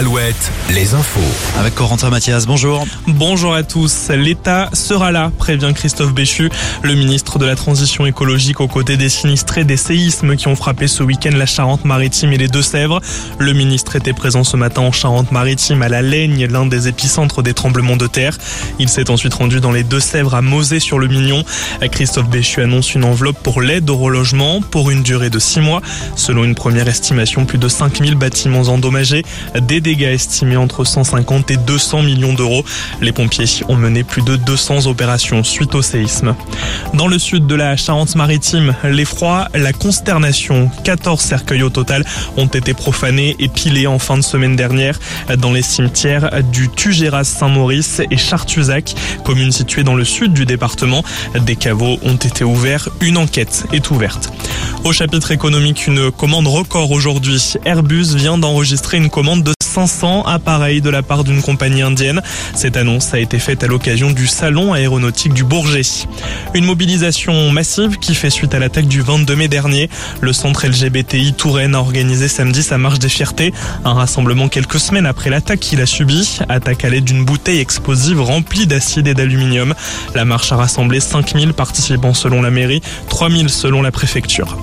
Alouette, les infos. Avec Corentin Mathias, bonjour. Bonjour à tous. L'État sera là, prévient Christophe Béchu, le ministre de la Transition écologique aux côtés des sinistrés des séismes qui ont frappé ce week-end la Charente-Maritime et les Deux-Sèvres. Le ministre était présent ce matin en Charente-Maritime à La Laigne, l'un des épicentres des tremblements de terre. Il s'est ensuite rendu dans les Deux-Sèvres à Mosée sur le Mignon. Christophe Béchu annonce une enveloppe pour l'aide au relogement pour une durée de six mois. Selon une première estimation, plus de 5000 bâtiments endommagés, des dégâts estimés entre 150 et 200 millions d'euros. Les pompiers ont mené plus de 200 opérations suite au séisme. Dans le sud de la Charente-Maritime, l'effroi, la consternation. 14 cercueils au total ont été profanés et pilés en fin de semaine dernière dans les cimetières du Tugéras Saint-Maurice et Chartuzac, commune située dans le sud du département. Des caveaux ont été ouverts. Une enquête est ouverte. Au chapitre économique, une commande record aujourd'hui. Airbus vient d'enregistrer une commande de 500 appareils de la part d'une compagnie indienne. Cette annonce a été faite à l'occasion du salon aéronautique du Bourget. Une mobilisation massive qui fait suite à l'attaque du 22 mai dernier. Le centre LGBTI Touraine a organisé samedi sa marche des fiertés, un rassemblement quelques semaines après l'attaque qu'il a subi, attaque à l'aide d'une bouteille explosive remplie d'acide et d'aluminium. La marche a rassemblé 5000 participants selon la mairie, 3000 selon la préfecture.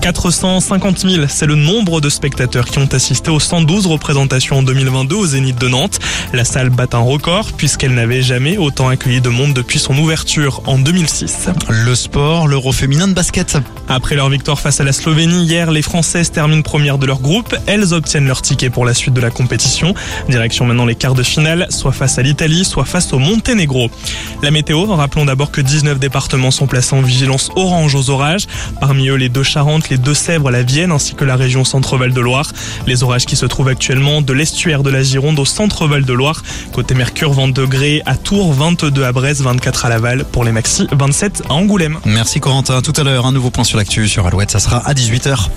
450 000, c'est le nombre de spectateurs qui ont assisté aux 112 représentations en 2022 au Zénith de Nantes. La salle bat un record puisqu'elle n'avait jamais autant accueilli de monde depuis son ouverture en 2006. Le sport, l'euro féminin de basket. Après leur victoire face à la Slovénie hier, les Françaises terminent première de leur groupe. Elles obtiennent leur ticket pour la suite de la compétition. Direction maintenant les quarts de finale, soit face à l'Italie, soit face au Monténégro. La météo, rappelons d'abord que 19 départements sont placés en vigilance orange aux orages. Parmi eux, les deux Charentes, les Deux-Sèvres, la Vienne ainsi que la région Centre-Val de Loire. Les orages qui se trouvent actuellement de l'estuaire de la Gironde au Centre-Val de Loire. Côté Mercure, 20 degrés à Tours, 22 à Brest, 24 à Laval. Pour les maxi, 27 à Angoulême. Merci Corentin. Tout à l'heure, un nouveau point sur l'actu sur Alouette, ça sera à 18h.